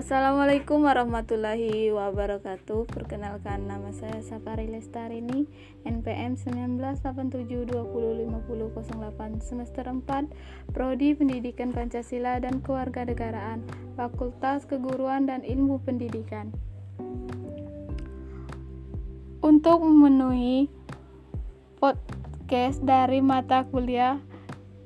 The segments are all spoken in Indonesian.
Assalamualaikum warahmatullahi wabarakatuh. Perkenalkan nama saya Sapari Lestarini NPM 1987205008 Semester 4 Prodi Pendidikan Pancasila dan Kewarganegaraan Fakultas Keguruan dan Ilmu Pendidikan. Untuk memenuhi podcast dari mata kuliah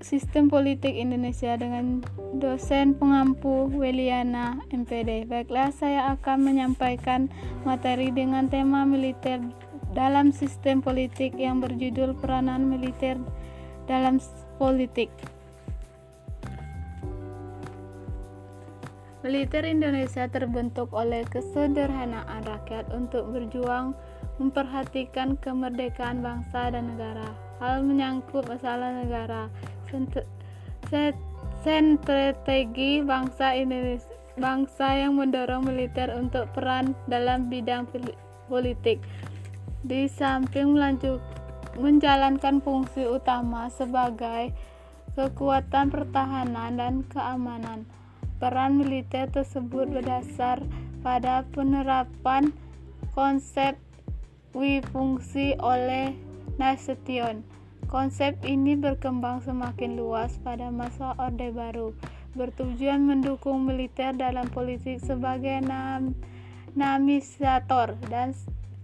Sistem Politik Indonesia dengan dosen pengampu Weliana MPD. Baiklah, saya akan menyampaikan materi dengan tema militer dalam sistem politik yang berjudul peranan militer dalam politik. Militer Indonesia terbentuk oleh kesederhanaan rakyat untuk berjuang memperhatikan kemerdekaan bangsa dan negara. Hal menyangkut masalah negara strategi bangsa Indonesia bangsa yang mendorong militer untuk peran dalam bidang politik. Di samping melanjut, menjalankan fungsi utama sebagai kekuatan pertahanan dan keamanan peran militer tersebut berdasar pada penerapan konsep wifungsi oleh Nasution Konsep ini berkembang semakin luas pada masa Orde Baru, bertujuan mendukung militer dalam politik sebagai nam namisator dan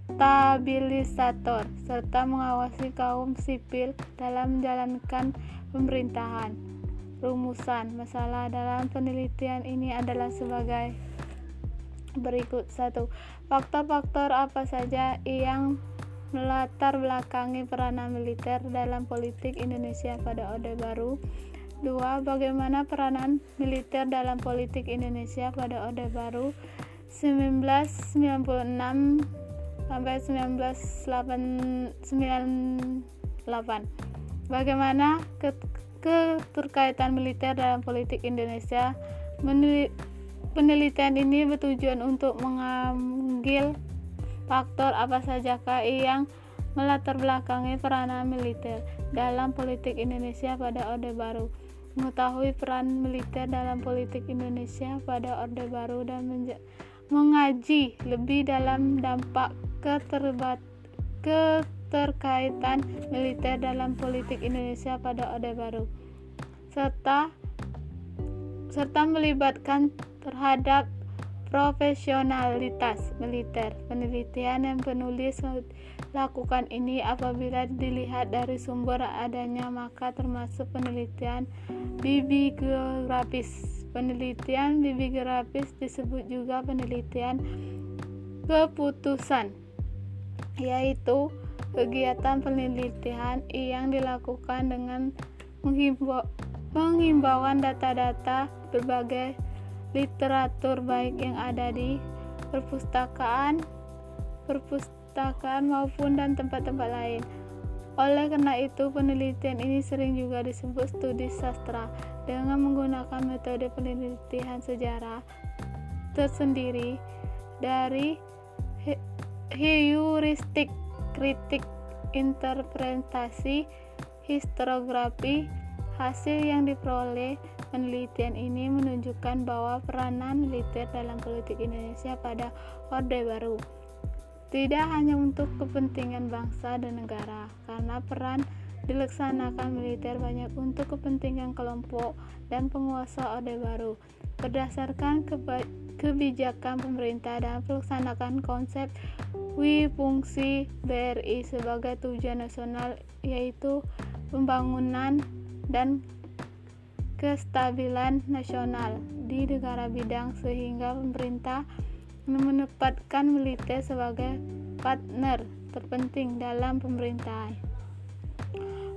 stabilisator, serta mengawasi kaum sipil dalam menjalankan pemerintahan. Rumusan masalah dalam penelitian ini adalah sebagai berikut satu faktor-faktor apa saja yang melatar belakangi peranan militer dalam politik Indonesia pada Orde Baru. Dua, bagaimana peranan militer dalam politik Indonesia pada Orde Baru 1996 sampai 1998. Bagaimana keterkaitan militer dalam politik Indonesia? Penelitian ini bertujuan untuk mengambil Faktor apa sajakah yang melatar belakangi peranan militer dalam politik Indonesia pada Orde Baru? Mengetahui peran militer dalam politik Indonesia pada Orde Baru dan mengaji lebih dalam dampak keterbat keterkaitan militer dalam politik Indonesia pada Orde Baru serta serta melibatkan terhadap profesionalitas militer. Penelitian yang penulis lakukan ini apabila dilihat dari sumber adanya maka termasuk penelitian bibliografis. Penelitian bibliografis disebut juga penelitian keputusan yaitu kegiatan penelitian yang dilakukan dengan menghimbauan data-data berbagai literatur baik yang ada di perpustakaan, perpustakaan maupun dan tempat-tempat lain. Oleh karena itu, penelitian ini sering juga disebut studi sastra dengan menggunakan metode penelitian sejarah tersendiri dari heuristik, kritik, interpretasi, historiografi, hasil yang diperoleh Penelitian ini menunjukkan bahwa peranan militer dalam politik Indonesia pada Orde Baru tidak hanya untuk kepentingan bangsa dan negara, karena peran dilaksanakan militer banyak untuk kepentingan kelompok dan penguasa Orde Baru. Berdasarkan kebijakan pemerintah dan melaksanakan konsep fungsi BRI sebagai tujuan nasional yaitu pembangunan dan kestabilan nasional di negara bidang sehingga pemerintah menempatkan militer sebagai partner terpenting dalam pemerintahan.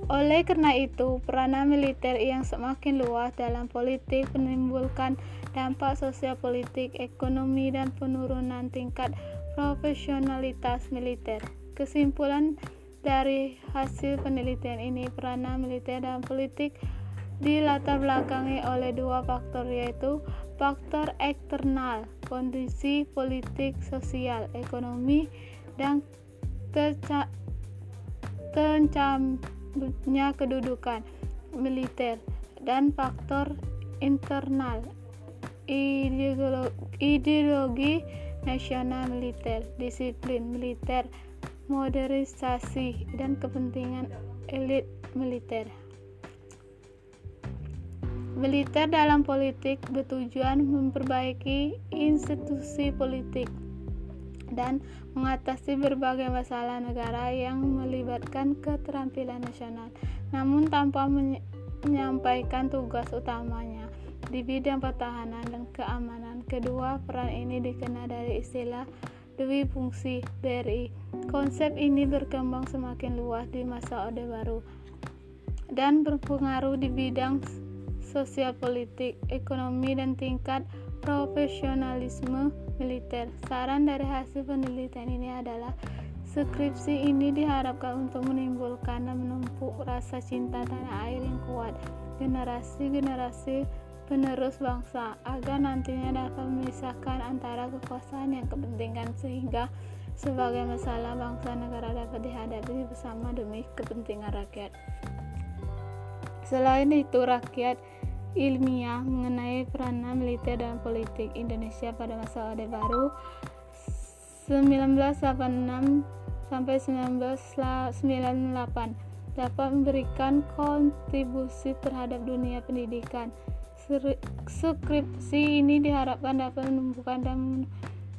Oleh karena itu, peranan militer yang semakin luas dalam politik menimbulkan dampak sosial politik, ekonomi, dan penurunan tingkat profesionalitas militer. Kesimpulan dari hasil penelitian ini, peranan militer dalam politik dilatar belakangi oleh dua faktor yaitu faktor eksternal, kondisi politik, sosial, ekonomi, dan tercamnya kedudukan militer dan faktor internal ideologi nasional militer, disiplin militer, modernisasi, dan kepentingan elit militer. Militer dalam politik bertujuan memperbaiki institusi politik dan mengatasi berbagai masalah negara yang melibatkan keterampilan nasional, namun tanpa menyampaikan tugas utamanya di bidang pertahanan dan keamanan. Kedua peran ini dikenal dari istilah Dewi Fungsi BRI. Konsep ini berkembang semakin luas di masa Orde Baru dan berpengaruh di bidang sosial politik, ekonomi, dan tingkat profesionalisme militer. Saran dari hasil penelitian ini adalah skripsi ini diharapkan untuk menimbulkan dan menumpuk rasa cinta tanah air yang kuat generasi-generasi penerus bangsa agar nantinya dapat memisahkan antara kekuasaan yang kepentingan sehingga sebagai masalah bangsa negara dapat dihadapi bersama demi kepentingan rakyat. Selain itu, rakyat ilmiah mengenai peranan militer dan politik Indonesia pada masa Orde Baru 1986 sampai 1998 dapat memberikan kontribusi terhadap dunia pendidikan. Skripsi ini diharapkan dapat menumbuhkan dan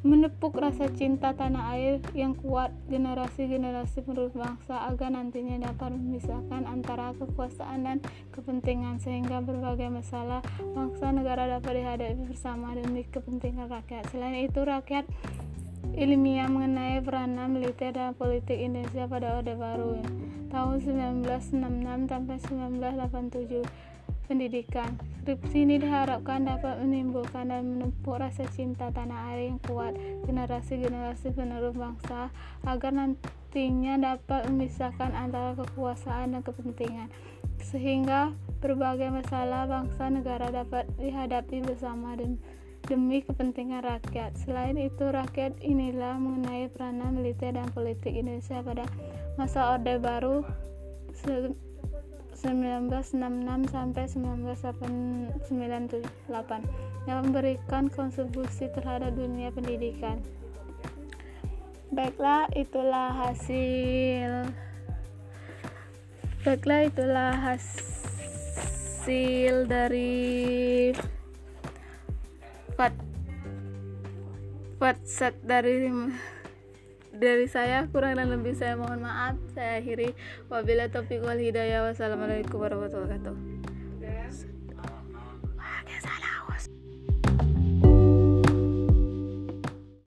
menepuk rasa cinta tanah air yang kuat generasi-generasi penerus bangsa agar nantinya dapat memisahkan antara kekuasaan dan kepentingan sehingga berbagai masalah bangsa negara dapat dihadapi bersama demi kepentingan rakyat. Selain itu, rakyat ilmiah mengenai peranan militer dan politik Indonesia pada Orde Baru tahun 1966 sampai 1987 pendidikan. Skripsi ini diharapkan dapat menimbulkan dan menempuk rasa cinta tanah air yang kuat generasi-generasi penerus bangsa agar nantinya dapat memisahkan antara kekuasaan dan kepentingan sehingga berbagai masalah bangsa negara dapat dihadapi bersama demi kepentingan rakyat. Selain itu, rakyat inilah mengenai peranan militer dan politik Indonesia pada masa Orde Baru 1966 sampai 1998 yang memberikan kontribusi terhadap dunia pendidikan. Baiklah, itulah hasil Baiklah, itulah hasil dari set dari dari saya kurang dan lebih saya mohon maaf. Saya akhiri. Wabila taufiq wal hidayah. Wassalamualaikum warahmatullahi wabarakatuh